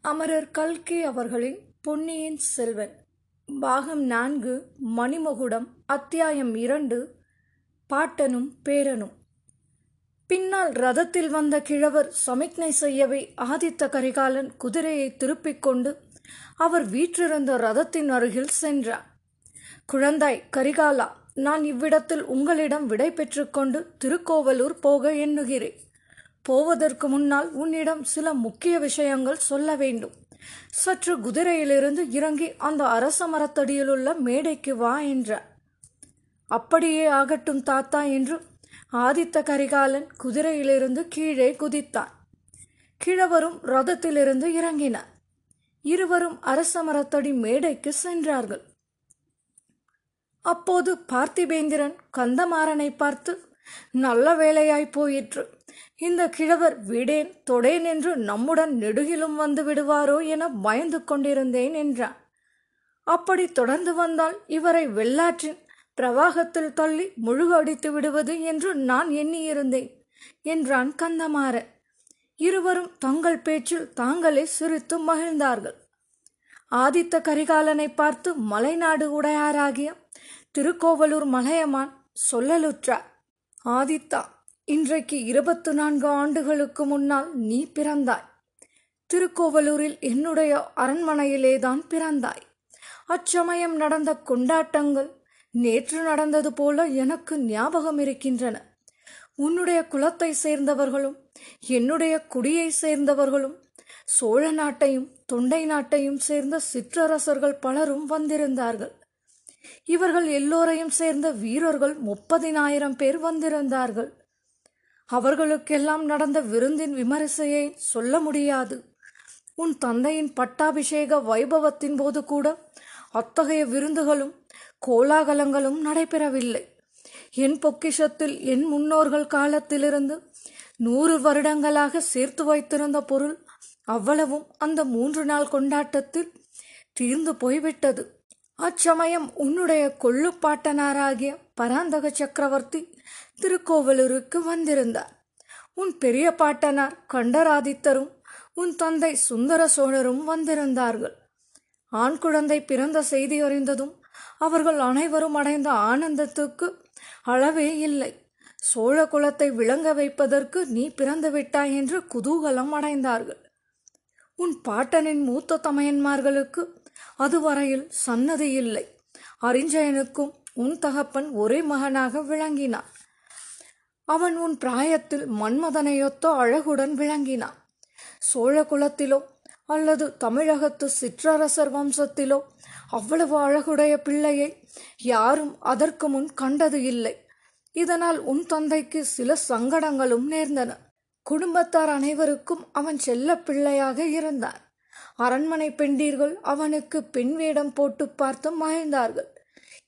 அமரர் கல்கி அவர்களின் பொன்னியின் செல்வன். பாகம் நான்கு மணிமகுடம் அத்தியாயம் இரண்டு பாட்டனும் பேரனும். பின்னால் ரதத்தில் வந்த கிழவர் சமிக்ஞை செய்யவே ஆதித்த கரிகாலன் குதிரையை திருப்பிக் கொண்டு அவர் வீற்றிருந்த ரதத்தின் அருகில் சென்றார். குழந்தாய் கரிகாலா நான் இவ்விடத்தில் உங்களிடம் விடை பெற்றுக்கொண்டு திருக்கோவலூர் போக எண்ணுகிறேன். போவதற்கு முன்னால் உன்னிடம் சில முக்கிய விஷயங்கள் சொல்ல வேண்டும். சற்று குதிரையிலிருந்து இறங்கி அந்த அரச மரத்தடியிலுள்ள மேடைக்கு வா என்றார் அப்படியே ஆகட்டும் தாத்தா என்று ஆதித்த கரிகாலன் குதிரையிலிருந்து கீழே குதித்தான். கிழவரும் ரதத்திலிருந்து இறங்கினார். இருவரும் அரச மரத்தடி மேடைக்கு சென்றார்கள். அப்போது பார்த்திபேந்திரன் கந்தமாறனை பார்த்து நல்ல வேலையாய் போயிற்று. இந்த கிழவர் விடேன் தொடேன் என்று நம்முடன் நெடுகிலும் வந்து விடுவாரோ என பயந்து கொண்டிருந்தேன் என்றான். அப்படி தொடர்ந்து வந்தால் இவரை வெள்ளாற்றின் பிரவாகத்தில் தள்ளி முழுகடித்து விடுவது என்று நான் எண்ணியிருந்தேன் என்றான் கந்தமாறன். இருவரும் தங்கள் பேச்சில் தாங்களே சிரித்து மகிழ்ந்தார்கள். ஆதித்த கரிகாலனை பார்த்து மலைநாடு உடையாராகிய திருக்கோவலூர் மலையமான் சொல்லலுற்றார் ஆதித்தா இன்றைக்கு இருபத்து நான்கு ஆண்டுகளுக்கு முன்னால் நீ பிறந்தாய். திருக்கோவலூரில் என்னுடைய அரண்மனையிலேதான் பிறந்தாய். அச்சமயம் நடந்த கொண்டாட்டங்கள் நேற்று நடந்தது போல எனக்கு ஞாபகம் இருக்கின்றன. உன்னுடைய குலத்தை சேர்ந்தவர்களும் என்னுடைய குடியை சேர்ந்தவர்களும் சோழ நாட்டையும் தொண்டை நாட்டையும் சேர்ந்த சிற்றரசர்கள் பலரும் வந்திருந்தார்கள். இவர்கள் எல்லோரையும் சேர்ந்த வீரர்கள் முப்பதினாயிரம் பேர் வந்திருந்தார்கள். அவர்களுக்கெல்லாம் நடந்த விருந்தின் விமரிசையை சொல்ல முடியாது. உன் தந்தையின் பட்டாபிஷேக வைபவத்தின் போது கூட அத்தகைய விருந்துகளும் கோலாகலங்களும் நடைபெறவில்லை. என் பொக்கிஷத்தில் என் முன்னோர்கள் காலத்திலிருந்து நூறு வருடங்களாக சேர்த்து வைத்திருந்த பொருள் அவ்வளவும் அந்த மூன்று நாள் கொண்டாட்டத்தில் தீர்ந்து போய்விட்டது. அச்சமயம் உன்னுடைய கொள்ளுப்பாட்டனாராகிய பராந்தக சக்கரவர்த்தி திருக்கோவலூருக்கு வந்திருந்தார். உன் பெரிய பாட்டனார் கண்டராதித்தரும் உன் தந்தை சுந்தர சோழரும் வந்திருந்தார்கள். ஆண் குழந்தை பிறந்த செய்தி அறிந்ததும் அவர்கள் அனைவரும் அடைந்த ஆனந்தத்துக்கு அளவே இல்லை. சோழ குலத்தை விளங்க வைப்பதற்கு நீ பிறந்து விட்டாய் என்று குதூகலம் அடைந்தார்கள். உன் பாட்டனின் மூத்த தமையன்மார்களுக்கு அதுவரையில் சன்னதி இல்லை. அறிஞ்சயனுக்கும் உன் தகப்பன் ஒரே மகனாக விளங்கினான். அவன் உன் பிராயத்தில் மன்மதனையொத்த அழகுடன் விளங்கினான். சோழ குலத்திலோ அல்லது தமிழகத்து சிற்றரசர் வம்சத்திலோ அவ்வளவு அழகுடைய பிள்ளையை யாரும் அதற்கு முன் கண்டது இல்லை. இதனால் உன் தந்தைக்கு சில சங்கடங்களும் நேர்ந்தன. குடும்பத்தார் அனைவருக்கும் அவன் செல்ல பிள்ளையாக இருந்தான். அரண்மனை பெண்டீர்கள் அவனுக்கு பெண் வேடம் போட்டு பார்த்து மகிழ்ந்தார்கள்.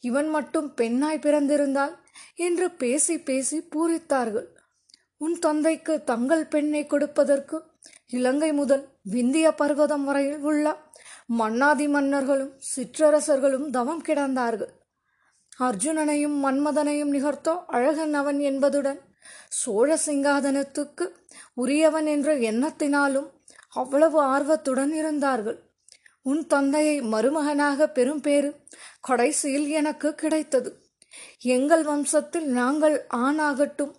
இவன் மட்டும் பெண்ணாய் பிறந்திருந்தால் என்று பேசி பேசி பூரித்தார்கள். உன் தந்தைக்கு தங்கள் பெண்ணை கொடுப்பதற்கு இலங்கை முதல் விந்திய பர்வதம் வரையில் உள்ள மன்னாதி மன்னர்களும் சிற்றரசர்களும் தவம் கிடந்தார்கள். அர்ஜுனனையும் மன்மதனையும் நிகர்த்தோ அழகன் அவன் என்பதுடன் சோழ சிங்காதனத்துக்கு உரியவன் என்ற எண்ணத்தினாலும் அவ்வளவு ஆர்வத்துடன் இருந்தார்கள். உன் தந்தையை மருமகனாக பெரும் பேரு கடைசியில் எனக்கு கிடைத்தது. எங்கள் வம்சத்தில் நாங்கள் ஆணாகட்டும்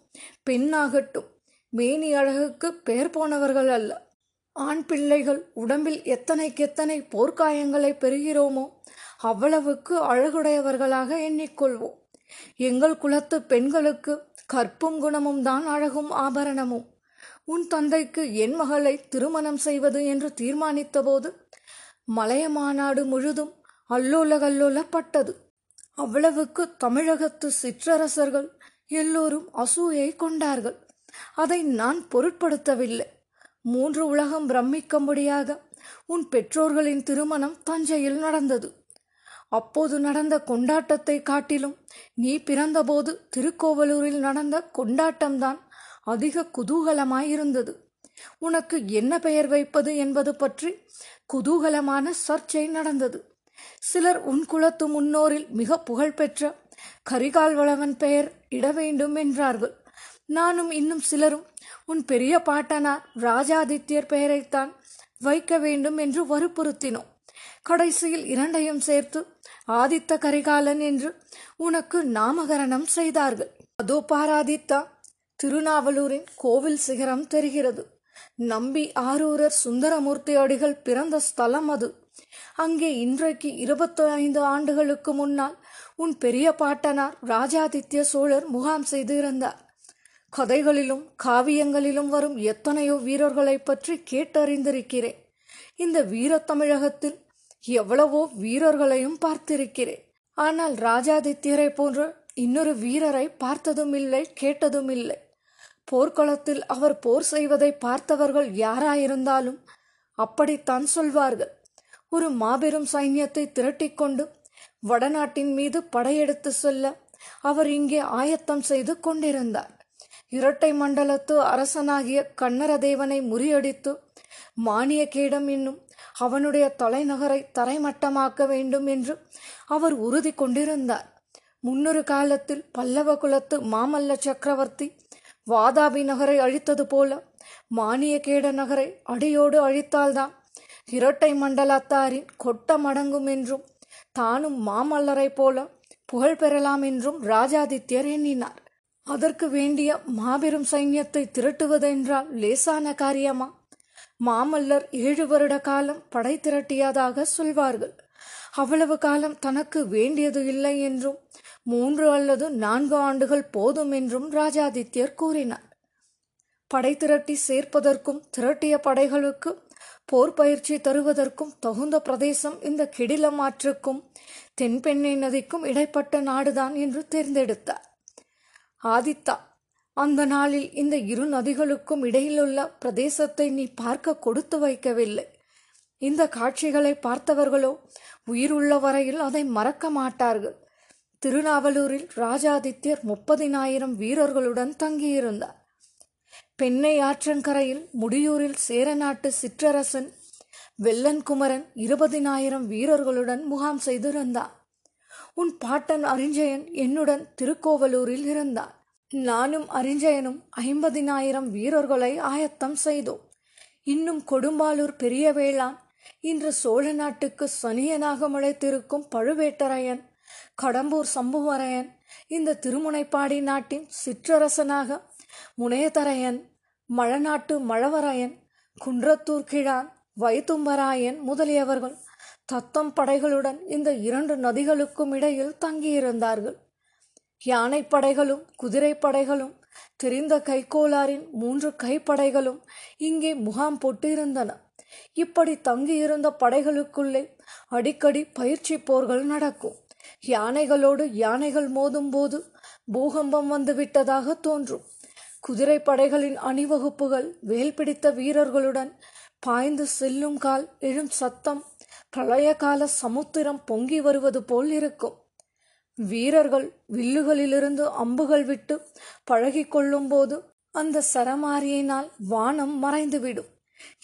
பெண்ணாகட்டும் மேனி அழகுக்கு பெயர் போனவர்கள் அல்ல. ஆண் பிள்ளைகள் உடம்பில் எத்தனைக்கெத்தனை போர்க்காயங்களை பெறுகிறோமோ அவ்வளவுக்கு அழகுடையவர்களாக எண்ணிக்கொள்வோம். எங்கள் குலத்து பெண்களுக்கு கற்பும் குணமும் தான் அழகும் ஆபரணமும். உன் தந்தைக்கு என் மகளை திருமணம் செய்வது என்று தீர்மானித்தபோது மலைய மாநாடு முழுதும் அல்லோல கல்லோலப்பட்டது. அவ்வளவுக்கு தமிழகத்து சிற்றரசர்கள் எல்லோரும் அசூயை கொண்டார்கள். அதை நான் பொருட்படுத்தவில்லை. மூன்று உலகம் பிரமிக்கும்படியாக உன் பெற்றோர்களின் திருமணம் தஞ்சையில் நடந்தது. அப்போது நடந்த கொண்டாட்டத்தை காட்டிலும் நீ பிறந்தபோது திருக்கோவலூரில் நடந்த கொண்டாட்டம்தான் அதிக குதூகலமாயிருந்தது. உனக்கு என்ன பெயர் வைப்பது என்பது பற்றி குதூகலமான சர்ச்சை நடந்தது. சிலர் உன் குலத்து முன்னோரில் மிக புகழ்பெற்ற கரிகால் வளவன் பெயர் இட வேண்டும் என்றார்கள். நானும் இன்னும் சிலரும் உன் பெரிய பாட்டனார் ராஜாதித்யர் பெயரைத்தான் வைக்க வேண்டும் என்று வற்புறுத்தினோம். கடைசியில் இரண்டையும் சேர்த்து ஆதித்த கரிகாலன் என்று உனக்கு நாமகரணம் செய்தார்கள். அதோ பாராதித்தா திருநாவலூரின் கோவில் சிகரம் தெரிகிறது. நம்பி ஆரூரர் சுந்தரமூர்த்தி அடிகள் பிறந்த ஸ்தலம் அது. அங்கே இன்றைக்கு இருபத்தி ஐந்து ஆண்டுகளுக்கு முன்னால் உன் பெரிய பாட்டனார் ராஜாதித்ய சோழர் முகாம் செய்து இருந்தார் கதைகளிலும் காவியங்களிலும் வரும் எத்தனையோ வீரர்களை பற்றி கேட்டறிந்திருக்கிறேன். இந்த வீரத்தமிழகத்தில் எவ்வளவோ வீரர்களையும் பார்த்திருக்கிறேன். ஆனால் ராஜாதித்யரை போன்ற இன்னொரு வீரரை பார்த்ததும் இல்லை கேட்டதும் இல்லை போர்க்களத்தில் அவர் போர் செய்வதை பார்த்தவர்கள் யாராயிருந்தாலும் அப்படித்தான் சொல்வார்கள். ஒரு மாபெரும் சைன்யத்தை திரட்டிக்கொண்டு வடநாட்டின் மீது படையெடுத்து செல்ல அவர் இங்கே ஆயத்தம் செய்து கொண்டிருந்தார். இரட்டை மண்டலத்து அரசனாகிய கண்ணரதேவனை முறியடித்து மானியக்கேடம் என்னும் அவனுடைய தலைநகரை தரைமட்டமாக்க வேண்டும் என்று அவர் உறுதி கொண்டிருந்தார். முன்னொரு காலத்தில் பல்லவ குலத்து மாமல்ல சக்கரவர்த்தி வாதாபி நகரை அழித்தது போல மானியக்கேட நகரை அடியோடு அழித்தால்தான். இரட்டை மண்டலத்தாரின் கொட்டம் அடங்கும் என்றும் தானும் மாமல்லரை போல புகழ் பெறலாம் என்றும் ராஜாதித்யர் எண்ணினார். அதற்கு வேண்டிய மாபெரும் சைன்யத்தை திரட்டுவதென்றால் லேசான காரியமா? மாமல்லர் ஏழு வருட காலம் படை திரட்டியதாக சொல்வார்கள். அவ்வளவு காலம் தனக்கு வேண்டியது இல்லை என்றும் மூன்று அல்லது நான்கு ஆண்டுகள் போதும் என்றும் ராஜாதித்யர் கூறினார். படை திரட்டி சேர்ப்பதற்கும் திரட்டிய படைகளுக்கு போர் பயிற்சி தருவதற்கும் தகுந்த பிரதேசம் இந்த கிடிலமாற்றுக்கும் தென்பெண்ணை நதிக்கும் இடைப்பட்ட நாடுதான் என்று தேர்ந்தெடுத்தார். ஆதித்தா அந்த நாளில் இந்த இரு நதிகளுக்கும் இடையிலுள்ள பிரதேசத்தை நீ பார்க்க கொடுத்து வைக்கவில்லை. இந்த காட்சிகளை பார்த்தவர்களோ உயிர் உள்ள வரையில் அதை மறக்க மாட்டார்கள். திருநாவலூரில் ராஜாதித்யர் முப்பதினாயிரம் வீரர்களுடன் தங்கியிருந்தார். பெண்ணை ஆற்றங்கரையில் முடியூரில் சேரநாட்டு சிற்றரசன் வெள்ளன்குமரன் இருபதினாயிரம் வீரர்களுடன் முகாம் செய்திருந்தான் உன் பாட்டன் அரிஞ்சயன் என்னுடன் திருக்கோவலூரில் இருந்தான் நானும் அரிஞ்சயனும் ஐம்பதினாயிரம் வீரர்களை ஆயத்தம் செய்தோம். இன்னும் கொடும்பாலூர் பெரிய வேளான் இன்று சோழ நாட்டுக்கு சனியனாக முளைத்திருக்கும் பழுவேட்டரையன் கடம்பூர் சம்புவரையன் இந்த திருமுனைப்பாடி நாட்டின் சிற்றரசனாக முனையதரையன் மழநாட்டு மழவரையன் குன்றத்தூர் கிழான் வைத்தும்பராயன் முதலியவர்கள் தத்தம் படைகளுடன் இந்த இரண்டு நதிகளுக்கும் இடையில் தங்கியிருந்தார்கள். யானைப்படைகளும் குதிரைப்படைகளும் தெரிந்த கைக்கோளாரின் மூன்று கைப்படைகளும் இங்கே முகாம் போட்டிருந்தன. இப்படி தங்கியிருந்த படைகளுக்குள்ளே அடிக்கடி பயிற்சி போர்கள் நடக்கும். யானைகளோடு யானைகள் மோதும்போது பூகம்பம் வந்து விட்டதாக தோன்றும். குதிரை படைகளின் அணிவகுப்புகள் வேல் பிடித்த வீரர்களுடன் பாய்ந்து செல்லும் கால் எழும் சத்தம் பிரளய கால சமுத்திரம் பொங்கி வருவது போல் இருக்கும். வீரர்கள் வில்லுகளிலிருந்து அம்புகள் விட்டு பழகி கொள்ளும்போது அந்த சரமாரியினால் வானம் மறைந்துவிடும்.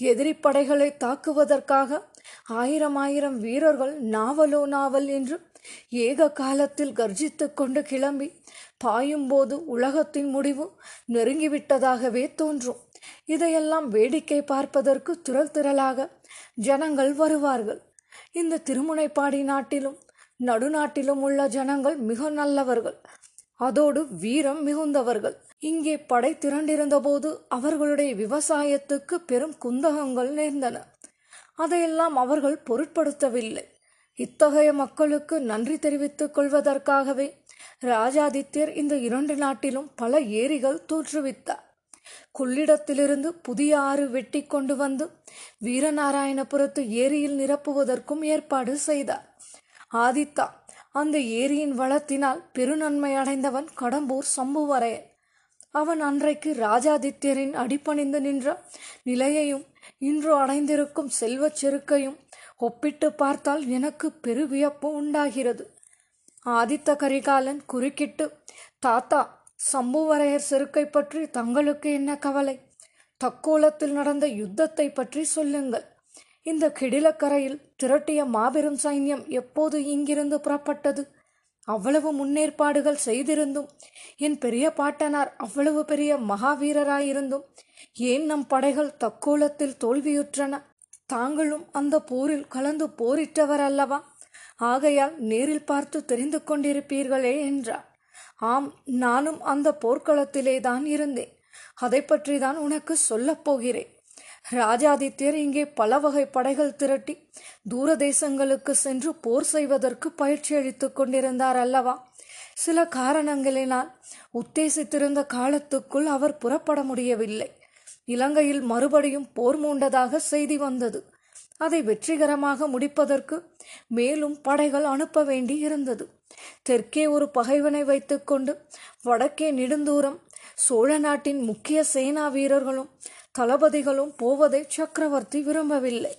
எதிரிப்படைகளை தாக்குவதற்காக ஆயிரம் ஆயிரம் வீரர்கள் நாவலோ நாவல் என்று ஏக காலத்தில் கர்ஜித்து கொண்டு கிளம்பி பாயும்போது உலகத்தின் முடிவு நெருங்கிவிட்டதாகவே தோன்றும். இதையெல்லாம் வேடிக்கை பார்ப்பதற்கு திரள் திரளாக ஜனங்கள் வருவார்கள். இந்த திருமுனைப்பாடி நாட்டிலும் நடுநாட்டிலும் உள்ள ஜனங்கள் மிக நல்லவர்கள். அதோடு வீரம் மிகுந்தவர்கள். இங்கே படை திரண்டிருந்தபோது அவர்களுடைய விவசாயத்துக்கு பெரும் குந்தகங்கள் நேர்ந்தன. அதையெல்லாம் அவர்கள் பொருட்படுத்தவில்லை. இத்தகைய மக்களுக்கு நன்றி தெரிவித்துக் கொள்வதற்காகவே ராஜாதித்யர் இந்த இரண்டு நாட்டிலும் பல ஏரிகள் தோற்றுவித்தார். கொள்ளிடத்திலிருந்து புதிய ஆறு வெட்டி கொண்டு வந்து வீரநாராயணபுரத்து ஏரியில் நிரப்புவதற்கும் ஏற்பாடு செய்தார். ஆதித்தா அந்த ஏரியின் வளத்தினால் பெருநன்மை அடைந்தவன் கடம்பூர் சம்புவரையன். அவன் அன்றைக்கு ராஜாதித்யரின் அடிபணிந்து நின்ற நிலையையும் இன்று அடைந்திருக்கும் செல்வச் செருக்கையும் ஒப்பிட்டு பார்த்தால் எனக்கு பெருவியப்பு உண்டாகிறது. ஆதித்த கரிகாலன் குறுக்கிட்டு தாத்தா சம்புவரையர் செருக்கை பற்றி தங்களுக்கு என்ன கவலை? தக்கோலத்தில் நடந்த யுத்தத்தை பற்றி சொல்லுங்கள். இந்த கிடிலக்கரையில் திரட்டிய மாபெரும் சைன்யம் எப்போது இங்கிருந்து புறப்பட்டது? அவ்வளவு முன்னேற்பாடுகள் செய்திருந்தும். என் பெரிய பாட்டனார் அவ்வளவு பெரிய மகாவீரராயிருந்தும். ஏன் நம் படைகள் தக்கோலத்தில் தோல்வியுற்றன? தாங்களும் அந்த போரில் கலந்து போரிட்டவர் அல்லவா ஆகையால் நேரில் பார்த்து தெரிந்து கொண்டிருப்பீர்களே என்றார். ஆம் நானும் அந்த போர்க்களத்திலே தான் இருந்தேன். அதை பற்றி தான் உனக்கு சொல்லப் போகிறேன். ராஜாதித்யர் இங்கே பல வகை படைகள் திரட்டி தூர தேசங்களுக்கு சென்று போர் செய்வதற்கு பயிற்சி அளித்துக் கொண்டிருந்தார் அல்லவா? சில காரணங்களினால் உத்தேசித்திருந்த காலத்துக்குள் அவர் புறப்பட முடியவில்லை. இலங்கையில் மறுபடியும் போர் மூண்டதாக செய்தி வந்தது. அதை வெற்றிகரமாக முடிப்பதற்கு மேலும் படைகள் அனுப்ப வேண்டி இருந்தது. தெற்கே ஒரு பகைவனை வைத்துக்கொண்டு வடக்கே நெடுந்தூரம் சோழ நாட்டின் முக்கிய சேனா வீரர்களும் தளபதிகளும் போவதை சக்கரவர்த்தி விரும்பவில்லை.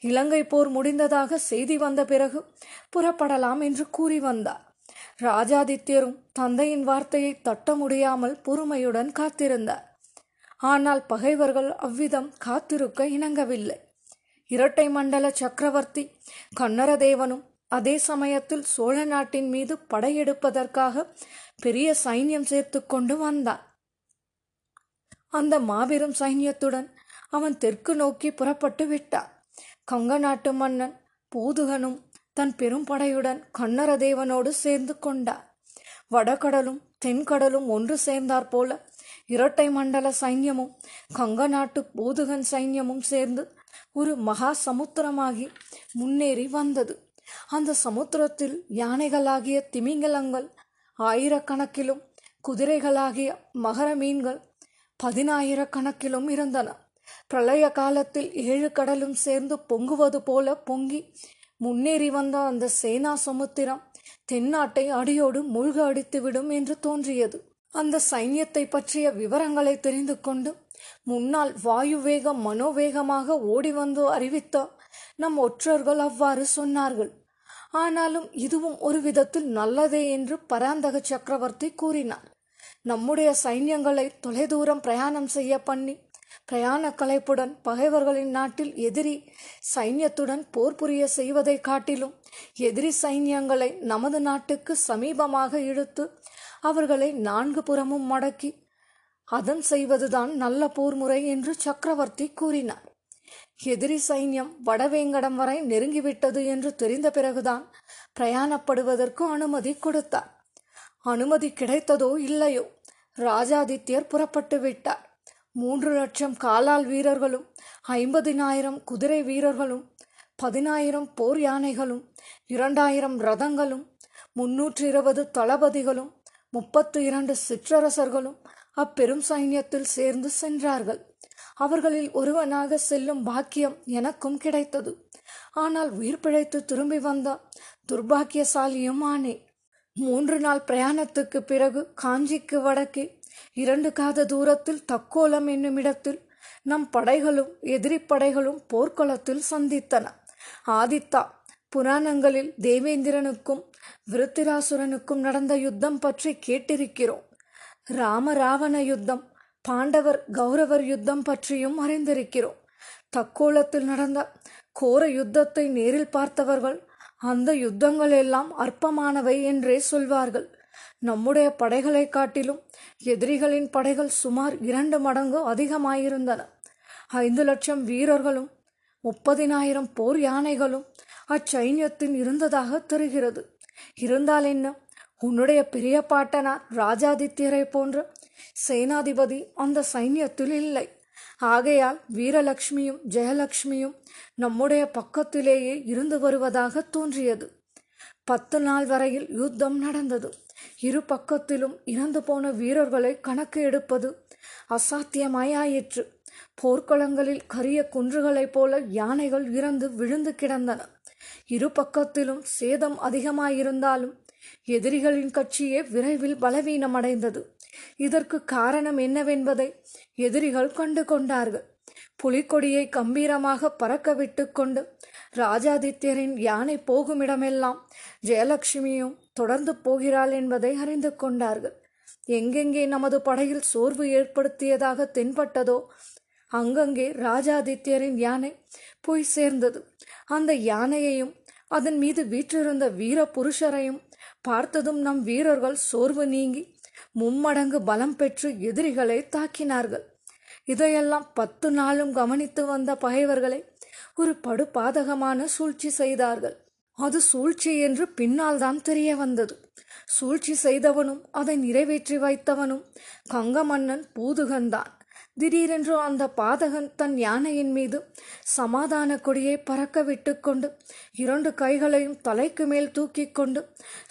இலங்கை போர் முடிந்ததாக செய்தி வந்த பிறகு புறப்படலாம் என்று கூறி வந்தார். ராஜாதித்யரும் தந்தையின் வார்த்தையை தட்ட முடியாமல் பொறுமையுடன் காத்திருந்தார். ஆனால் பகைவர்கள் அவ்விதம் காத்திருக்க இணங்கவில்லை. இரட்டை மண்டல சக்கரவர்த்தி கன்னரதேவனும் அதே சமயத்தில் சோழ நாட்டின் மீது படையெடுப்பதற்காக பெரிய சைன்யம் சேர்த்து கொண்டு வந்தான். அந்த மாபெரும் சைன்யத்துடன் அவன் தெற்கு நோக்கி புறப்பட்டு விட்டான். கங்க நாட்டு மன்னன் பூதுகனும் தன் பெரும் படையுடன் கன்னரதேவனோடு சேர்ந்து கொண்டார் வடகடலும் தென்கடலும் ஒன்று சேர்ந்தாற் போல இரட்டை மண்டல சைன்யமும் கங்க நாட்டு பூதுகன் சைன்யமும் சேர்ந்து ஒரு மகா சமுத்திரமாகி முன்னேறி வந்தது. அந்த சமுத்திரத்தில் யானைகளாகிய திமிங்கலங்கள் ஆயிரக்கணக்கிலும் குதிரைகளாகிய மகர மீன்கள் பதினாயிரக்கணக்கிலும் இருந்தன. பிரளய காலத்தில் ஏழு கடலும் சேர்ந்து பொங்குவது போல பொங்கி முன்னேறி வந்த அந்த சேனா சமுத்திரம் தென்னாட்டை அடியோடு மூழ்க அடித்துவிடும் என்று தோன்றியது. அந்த சைன்யத்தை பற்றிய விவரங்களை தெரிந்து கொண்டு முன்னால் வாயு வேகம் மனோவேகமாக ஓடி வந்து அறிவித்த நம் ஒற்றர்கள் அவ்வாறு சொன்னார்கள். ஆனாலும் இதுவும் ஒரு விதத்தில் நல்லதே என்று பராந்தக சக்கரவர்த்தி கூறினார். நம்முடைய சைன்யங்களை தொலைதூரம் பிரயாணம் செய்ய பண்ணி பிரயாண கலைப்புடன் பகைவர்களின் நாட்டில் எதிரி சைன்யத்துடன் போர் புரிய செய்வதை காட்டிலும் எதிரி சைன்யங்களை நமது நாட்டுக்கு சமீபமாக இழுத்து அவர்களை நான்கு புறமும் மடக்கி அதன் செய்வதுதான் நல்ல போர் முறை என்று சக்கரவர்த்தி கூறினார். எதிரி சைன்யம் வடவேங்கடம் வரை நெருங்கிவிட்டது என்று தெரிந்த பிறகுதான் பிரயாணப்படுவதற்கு அனுமதி கொடுத்தார். அனுமதி கிடைத்ததோ இல்லையோ? ராஜாதித்யர் புறப்பட்டு விட்டார். மூன்று லட்சம் காலால் வீரர்களும் ஐம்பதினாயிரம் குதிரை வீரர்களும் பதினாயிரம் போர் யானைகளும் இரண்டாயிரம் ரதங்களும் முன்னூற்றி இருபது தளபதிகளும் முப்பத்து இரண்டு சிற்றரசர்களும் அப்பெரும் சைன்யத்தில் சேர்ந்து சென்றார்கள். அவர்களில் ஒருவனாக செல்லும் பாக்கியம் எனக்கும் கிடைத்தது. ஆனால் உயிர் பிழைத்து திரும்பி வந்த துர்பாக்கியசாலியும் ஆனேன். மூன்று நாள் பிரயாணத்துக்கு பிறகு காஞ்சிக்கு வடக்கே இரண்டு காத தூரத்தில் தக்கோலம் என்னும் இடத்தில் நம் படைகளும் எதிரி படைகளும் போர்க்களத்தில் சந்தித்தன. ஆதித்தா புராணங்களில் தேவேந்திரனுக்கும் விருத்திராசுரனுக்கும் நடந்த யுத்தம் பற்றி கேட்டிருக்கிறோம். ராம ராவண யுத்தம் பாண்டவர் கௌரவர் யுத்தம் பற்றியும் அறிந்திருக்கிறோம். தக்கோலத்தில் நடந்த கோர யுத்தத்தை நேரில் பார்த்தவர்கள் அந்த யுத்தங்கள் எல்லாம் அற்பமானவை என்றே சொல்வார்கள். நம்முடைய படைகளை காட்டிலும் எதிரிகளின் படைகள் சுமார் இரண்டு மடங்கு அதிகமாயிருந்தன. ஐந்து லட்சம் வீரர்களும் முப்பதினாயிரம் போர் யானைகளும் அச்சைன்யத்தில் இருந்ததாக தெரிகிறது. இருந்தால் என்ன? உன்னுடைய பெரிய பாட்டனார் ராஜாதித்யரை போன்ற சேனாதிபதி அந்த சைன்யத்தில் இல்லை. ஆகையால் வீரலட்சுமியும் ஜெயலட்சுமியும் நம்முடைய பக்கத்திலேயே இருந்து வருவதாக தோன்றியது. பத்து நாள் வரையில் யுத்தம் நடந்தது. இரு பக்கத்திலும் இறந்து போன வீரர்களை கணக்கு எடுப்பது அசாத்தியமாயிற்று போர்க்களங்களில் கரிய குன்றுகளைப் போல யானைகள் இறந்து விழுந்து கிடந்தன. இரு பக்கத்திலும் சேதம் அதிகமாயிருந்தாலும் எதிரிகளின் கட்சியே விரைவில் பலவீனமடைந்தது. இதற்கு காரணம் என்னவென்பதை எதிரிகள் கண்டு கொண்டார்கள். புலிக்கொடியை கம்பீரமாக பறக்க விட்டு கொண்டு ராஜாதித்யரின் யானை போகுமிடமெல்லாம் ஜெயலட்சுமியும் தொடர்ந்து போகிறாள் என்பதை அறிந்து கொண்டார்கள். எங்கெங்கே நமது படையில் சோர்வு ஏற்படுத்தியதாக தென்பட்டதோ அங்கங்கே ராஜாதித்யரின் யானை போய் சேர்ந்தது. அந்த யானையையும் அதன் மீது வீற்றிருந்த வீர புருஷரையும் பார்த்ததும் நம் வீரர்கள் சோர்வு நீங்கி மும்மடங்கு பலம் பெற்று எதிரிகளை தாக்கினார்கள். இதையெல்லாம் பத்து நாளும் கவனித்து வந்த பகைவர்களை ஒரு படுபாதகமான சூழ்ச்சி செய்தார்கள். அது சூழ்ச்சி என்று பின்னால் தான் தெரிய வந்தது. சூழ்ச்சி செய்தவனும் அதை நிறைவேற்றி வைத்தவனும் கங்க மன்னன் பூதுகன்தான் திடீரென்று அந்த பாதகன் தன் யானையின் மீது சமாதான கொடியை பறக்க விட்டுக்கொண்டு இரண்டு கைகளையும் தலைக்கு மேல் தூக்கி கொண்டு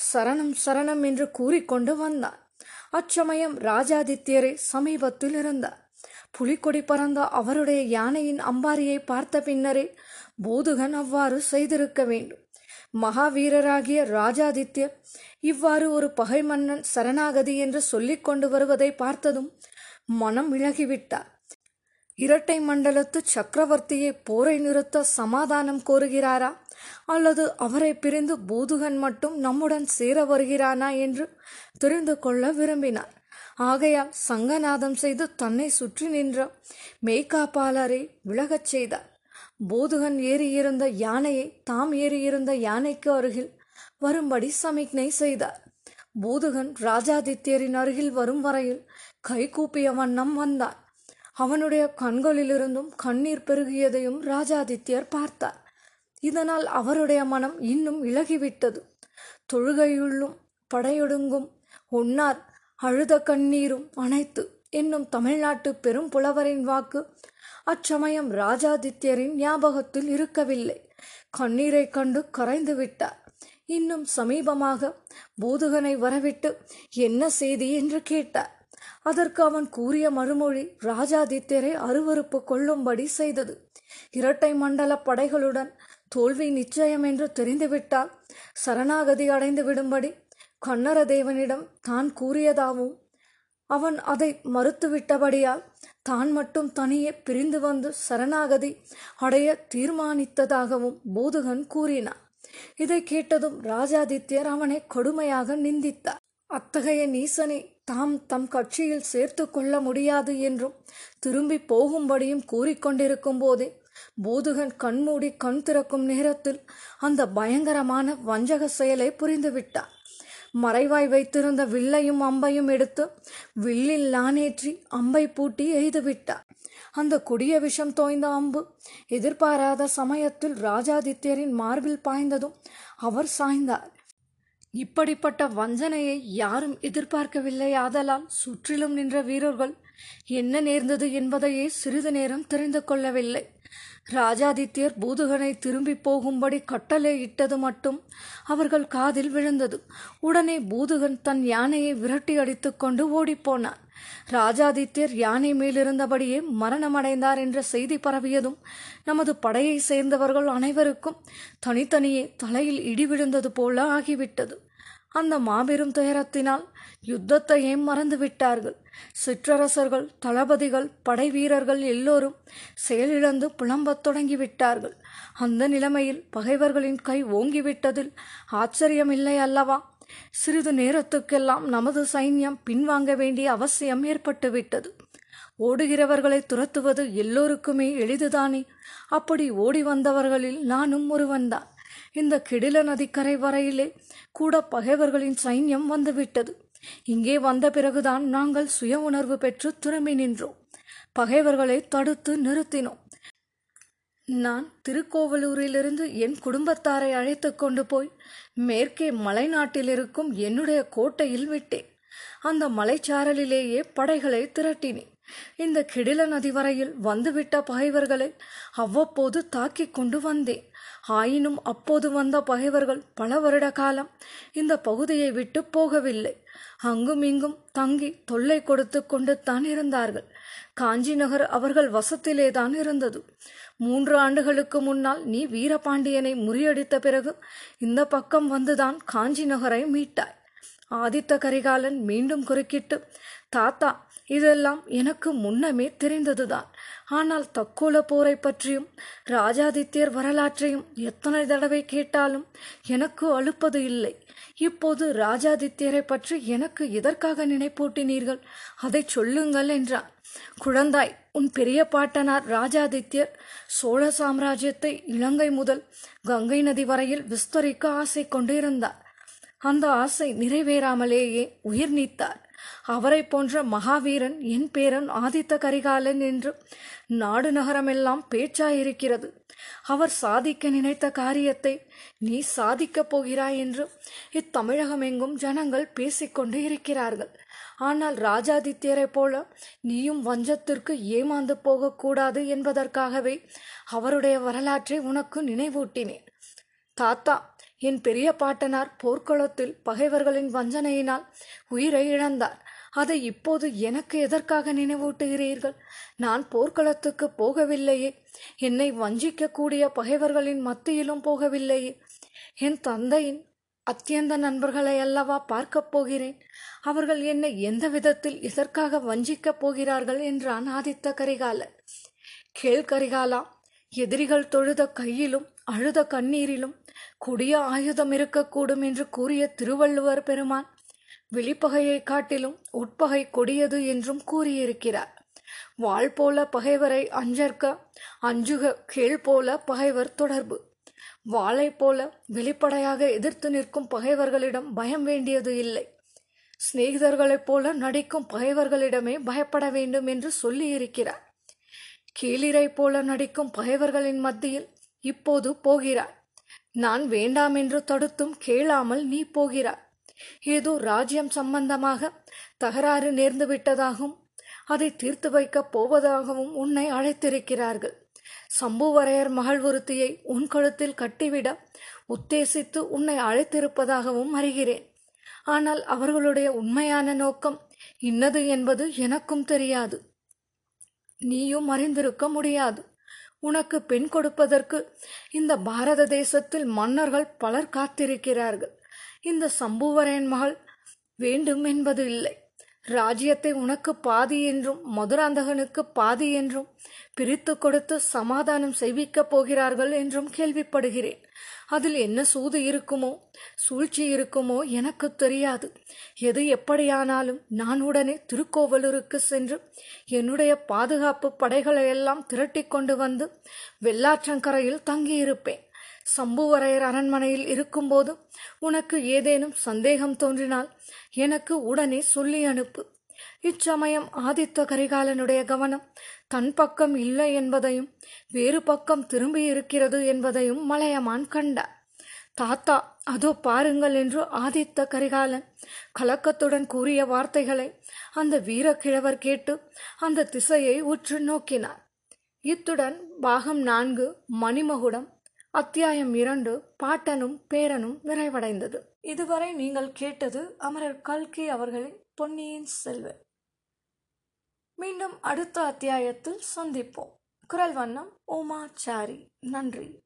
சரணம் சரணம் என்று கூறிக்கொண்டு வந்தான். அச்சமயம் ராஜாதித்யரே சமீபத்தில் இருந்தார் புலிக்கொடி பறந்த அவருடைய யானையின் அம்பாரியை பார்த்த பின்னரே போதுகன் அவ்வாறு செய்திருக்க வேண்டும். மகாவீரராகிய ராஜாதித்யர் இவ்வாறு ஒரு பகை மன்னன் சரணாகதி என்று சொல்லிக் கொண்டு வருவதை பார்த்ததும் மனம் விலகிவிட்டார். இரட்டை மண்டலத்து சக்கரவர்த்தியை போரை நிறுத்த சமாதானம் கோருகிறாரா? அல்லது அவரை பிரிந்து பூதுகன் மட்டும் நம்முடன் சேர வருகிறானா என்று தெரிந்து கொள்ள விரும்பினார். ஆகையால் சங்கநாதம் செய்து தன்னை சுற்றி நின்ற மெய்காப்பாளரை விலகச் செய்தார். போதுகன் ஏறியிருந்த யானையை தாம் ஏறியிருந்த யானைக்கு அருகில் வரும்படி சமிக்ஞை செய்தார். பூதுகன் ராஜாதித்யரின் அருகில் வரும் வரையில் கைகூப்பிய வண்ணம் வந்தான் அவனுடைய கண்களிலிருந்தும் கண்ணீர் பெருகியதையும் ராஜாதித்யர் பார்த்தார். இதனால் அவருடைய மனம் இன்னும் இழகிவிட்டது தொழுகையுள்ளும் படையொடுங்கும் ஒன்னார் அழுத கண்ணீரும் அனைத்து என்னும் தமிழ்நாட்டு பெரும் புலவரின் வாக்கு அச்சமயம் ராஜாதித்யரின் ஞாபகத்தில் இருக்கவில்லை. கண்ணீரை கண்டு கரைந்து விட்டார். இன்னும் சமீபமாக பூதுகனை வரவிட்டு என்ன செய்தி என்று கேட்டார். அதற்கு அவன் கூறிய மறுமொழி ராஜாதித்யரை அருவறுப்பு கொள்ளும்படி செய்தது. இரட்டை மண்டல படைகளுடன் தோல்வி நிச்சயம் என்று தெரிந்துவிட்டால் சரணாகதி அடைந்து விடும்படி கண்ணரதேவனிடம் தான் கூறியதாகவும் அவன் அதை மறுத்துவிட்டபடியால் தான் மட்டும் தனியே பிரிந்து வந்து சரணாகதி அடைய தீர்மானித்ததாகவும் போதுகன் கூறினான். இதை கேட்டதும் ராஜாதித்யர் அவனை கொடுமையாக நிந்தித்தார். அத்தகைய நீசனை தாம் தம் கட்சியில் சேர்த்து கொள்ள முடியாது என்றும் திரும்பி போகும்படியும் கூறிக்கொண்டிருக்கும் போதே பூதுகன் கண்மூடி கண் திறக்கும் நேரத்தில் அந்த பயங்கரமான வஞ்சக செயலை புரிந்துவிட்டார். மறைவாய் வைத்திருந்த வில்லையும் அம்பையும் எடுத்து வில்லில் லானேற்றி அம்பை பூட்டி எய்துவிட்டார் அந்த கொடிய விஷம் தோய்ந்த அம்பு எதிர்பாராத சமயத்தில் ராஜாதித்யரின் மார்பில் பாய்ந்ததும் அவர் சாய்ந்தார். இப்படிப்பட்ட வஞ்சனையை யாரும் எதிர்பார்க்கவில்லை. ஆதலால் சுற்றிலும் நின்ற வீரர்கள் என்ன நேர்ந்தது என்பதையே சிறிது நேரம் தெரிந்து கொள்ளவில்லை. ராஜாதித்யர் பூதுகனை திரும்பி போகும்படி கட்டளை இட்டது மட்டும் அவர்கள் காதில் விழுந்தது. உடனே பூதுகன் தன் யானையை விரட்டி அடித்துக்கொண்டு ஓடிப்போனான் ராஜாதித்யர் யானை மேலிருந்தபடியே மரணமடைந்தார் என்ற செய்தி பரவியதும் நமது படையை சேர்ந்தவர்கள் அனைவருக்கும் தனித்தனியே தலையில் இடி விழுந்தது போல ஆகிவிட்டது. அந்த மாபெரும் துயரத்தினால் யுத்தத்தையே மறந்து விட்டார்கள் சிற்றரசர்கள் தளபதிகள் படை வீரர்கள் எல்லோரும் செயலிழந்து புலம்பத் தொடங்கிவிட்டார்கள். அந்த நிலைமையில் பகைவர்களின் கை ஓங்கிவிட்டதில் ஆச்சரியமில்லை அல்லவா சிறிது நேரத்துக்கெல்லாம் நமது சைன்யம் பின்வாங்க வேண்டிய அவசியம் ஏற்பட்டுவிட்டது. ஓடுகிறவர்களை துரத்துவது எல்லோருக்குமே எளிதுதானே? அப்படி ஓடி வந்தவர்களில் நானும் ஒருவன்தான். இந்த கிடில நதிக்கரை வரையிலே கூட பகைவர்களின் சைன்யம் வந்துவிட்டது. இங்கே வந்த பிறகுதான் நாங்கள் சுய உணர்வு பெற்று திரும்பி நின்றோம். பகைவர்களை தடுத்து நிறுத்தினோம். நான் திருக்கோவலூரிலிருந்து என் குடும்பத்தாரை அழைத்து கொண்டு போய் மேற்கே மலைநாட்டில் இருக்கும் என்னுடைய கோட்டையில் விட்டேன். அந்த மலைச்சாரலிலேயே படைகளை திரட்டினேன். இந்த கிடில நதி வரையில் வந்துவிட்ட பகைவர்களை அவ்வப்போது தாக்கிக் கொண்டு வந்தேன். ஆயினும் அப்போது வந்த பகைவர்கள் பல வருட காலம் இந்த பகுதியை விட்டு போகவில்லை. அங்கும் இங்கும் தங்கி தொல்லை கொடுத்து கொண்டு தான் இருந்தார்கள். காஞ்சி நகர் அவர்கள் வசத்திலே தான் இருந்தது. மூன்று ஆண்டுகளுக்கு முன்னால் நீ வீரபாண்டியனை முறியடித்த பிறகு இந்த பக்கம் வந்துதான் காஞ்சி நகரை மீட்டாய். ஆதித்த கரிகாலன் மீண்டும் குறுக்கிட்டு தாத்தா இதெல்லாம் எனக்கு முன்னமே தெரிந்ததுதான். ஆனால் தக்கோல போரை பற்றியும் ராஜாதித்யர் வரலாற்றையும் எத்தனை தடவை கேட்டாலும் எனக்கு அழுப்பது இல்லை. இப்போது ராஜாதித்யரை பற்றி எனக்கு எதற்காக நினைப்பூட்டினீர்கள்? அதை சொல்லுங்கள் என்றான். குழந்தாய் உன் பெரிய பாட்டனார் ராஜாதித்யர் சோழ சாம்ராஜ்யத்தை இலங்கை முதல் கங்கை நதி வரையில் விஸ்தரிக்க ஆசை கொண்டிருந்தார். அந்த ஆசை நிறைவேறாமலேயே உயிர் நீத்தார். அவரை போன்ற மகாவீரன் என் பேரன் ஆதித்த கரிகாலன் என்று நாடு நகரமெல்லாம் பேச்சாயிருக்கிறது. அவர் சாதிக்க நினைத்த காரியத்தை நீ சாதிக்கப் போகிறாய் என்று இத்தமிழகம் எங்கும் ஜனங்கள் பேசிக்கொண்டு இருக்கிறார்கள். ஆனால் ராஜாதித்யரைப் போல நீயும் வஞ்சத்திற்கு ஏமாந்து போகக்கூடாது என்பதற்காகவே அவருடைய வரலாற்றை உனக்கு நினைவூட்டினேன். தாத்தா என் பெரிய பாட்டனார் போர்க்களத்தில் பகைவர்களின் வஞ்சனையினால் உயிரை இழந்தார். அதை இப்போது எனக்கு எதற்காக நினைவூட்டுகிறீர்கள்? நான் போர்க்களத்துக்கு போகவில்லையே. என்னை வஞ்சிக்கக்கூடிய பகைவர்களின் மத்தியிலும் போகவில்லையே. என் தந்தையின் அத்தியந்த நண்பர்களை அல்லவா பார்க்கப் போகிறேன்? அவர்கள் என்னை எந்த விதத்தில் எதற்காக வஞ்சிக்கப் போகிறார்கள் என்றான் ஆதித்த கரிகாலன். கேள் கரிகாலா எதிரிகள் தொழுத கையிலும் அழுத கண்ணீரிலும் கொடிய ஆயுதம் இருக்கக்கூடும் என்று கூறிய திருவள்ளுவர் பெருமான் வெளிப்பகையை காட்டிலும் உட்பகை கொடியது என்றும் கூறியிருக்கிறார். வாழ் போல பகைவரை அஞ்சற்க அஞ்சுக கேள் போல பகைவர் தொடர்பு. வாளை போல வெளிப்படையாக எதிர்த்து நிற்கும் பகைவர்களிடம் பயம் வேண்டியது இல்லை. சிநேகிதர்களைப் போல நடிக்கும் பகைவர்களிடமே பயப்பட வேண்டும் என்று சொல்லியிருக்கிறார். கீழிரை போல நடிக்கும் பகைவர்களின் மத்தியில் இப்போது போகிறார். நான் வேண்டாம் என்று தடுத்தும் கேளாமல் நீ போகிறாய். ஏதோ ராஜ்யம் சம்பந்தமாக தகராறு நேர்ந்து விட்டதாகவும் அதை தீர்த்து வைக்கப் போவதாகவும் உன்னை அழைத்திருக்கிறார்கள். சம்புவரையர் மகள் ஒருத்தியை உன் கழுத்தில் கட்டிவிட உத்தேசித்து உன்னை அழைத்திருப்பதாகவும் அறிகிறேன். ஆனால் அவர்களுடைய உண்மையான நோக்கம் இன்னது என்பது எனக்கும் தெரியாது. நீயும் அறிந்திருக்க முடியாது. உனக்கு பெண் கொடுப்பதற்கு இந்த பாரத தேசத்தில் மன்னர்கள் பலர் காத்திருக்கிறார்கள். இந்த சம்புவரையன் மகள் வேண்டும் என்பது இல்லை. ராஜ்யத்தை உனக்கு பாதி என்றும் மதுராந்தகனுக்கு பாதி என்றும் பிரித்து கொடுத்து சமாதானம் செய்விக்கப் போகிறார்கள் என்றும் கேள்விப்படுகிறேன். அதில் என்ன சூது இருக்குமோ சூழ்ச்சி இருக்குமோ எனக்கு தெரியாது. எது எப்படியானாலும் நான் உடனே திருக்கோவலூருக்கு சென்று என்னுடைய பாதுகாப்பு படைகளை எல்லாம் திரட்டி கொண்டு வந்து வெள்ளாற்றங்கரையில் தங்கியிருப்பேன். சம்புவரையர் அரண்மனையில் இருக்கும்போது உனக்கு ஏதேனும் சந்தேகம் தோன்றினால் எனக்கு உடனே சொல்லி அனுப்பு. இச்சமயம் ஆதித்த கரிகாலனுடைய கவனம் தன் பக்கம் இல்லை என்பதையும் வேறு பக்கம் திரும்பி இருக்கிறது என்பதையும் மலையமான் கண்டார். தாத்தா அதோ பாருங்கள் என்று ஆதித்த கரிகாலன் கலக்கத்துடன் கூறிய வார்த்தைகளை அந்த வீரக்கிழவர் கேட்டு அந்த திசையை உற்று நோக்கினார். இத்துடன் பாகம் நான்கு மணிமகுடம் அத்தியாயம் இரண்டு பாட்டனும் பேரனும் நிறைவடைந்தது. இதுவரை நீங்கள் கேட்டது அமரர் கல்கி அவர்களின் பொன்னியின் செல்வர் மீண்டும் அடுத்த அத்தியாயத்தில் சந்திப்போம். குரல் வண்ணம் உமாச்சாரி. நன்றி.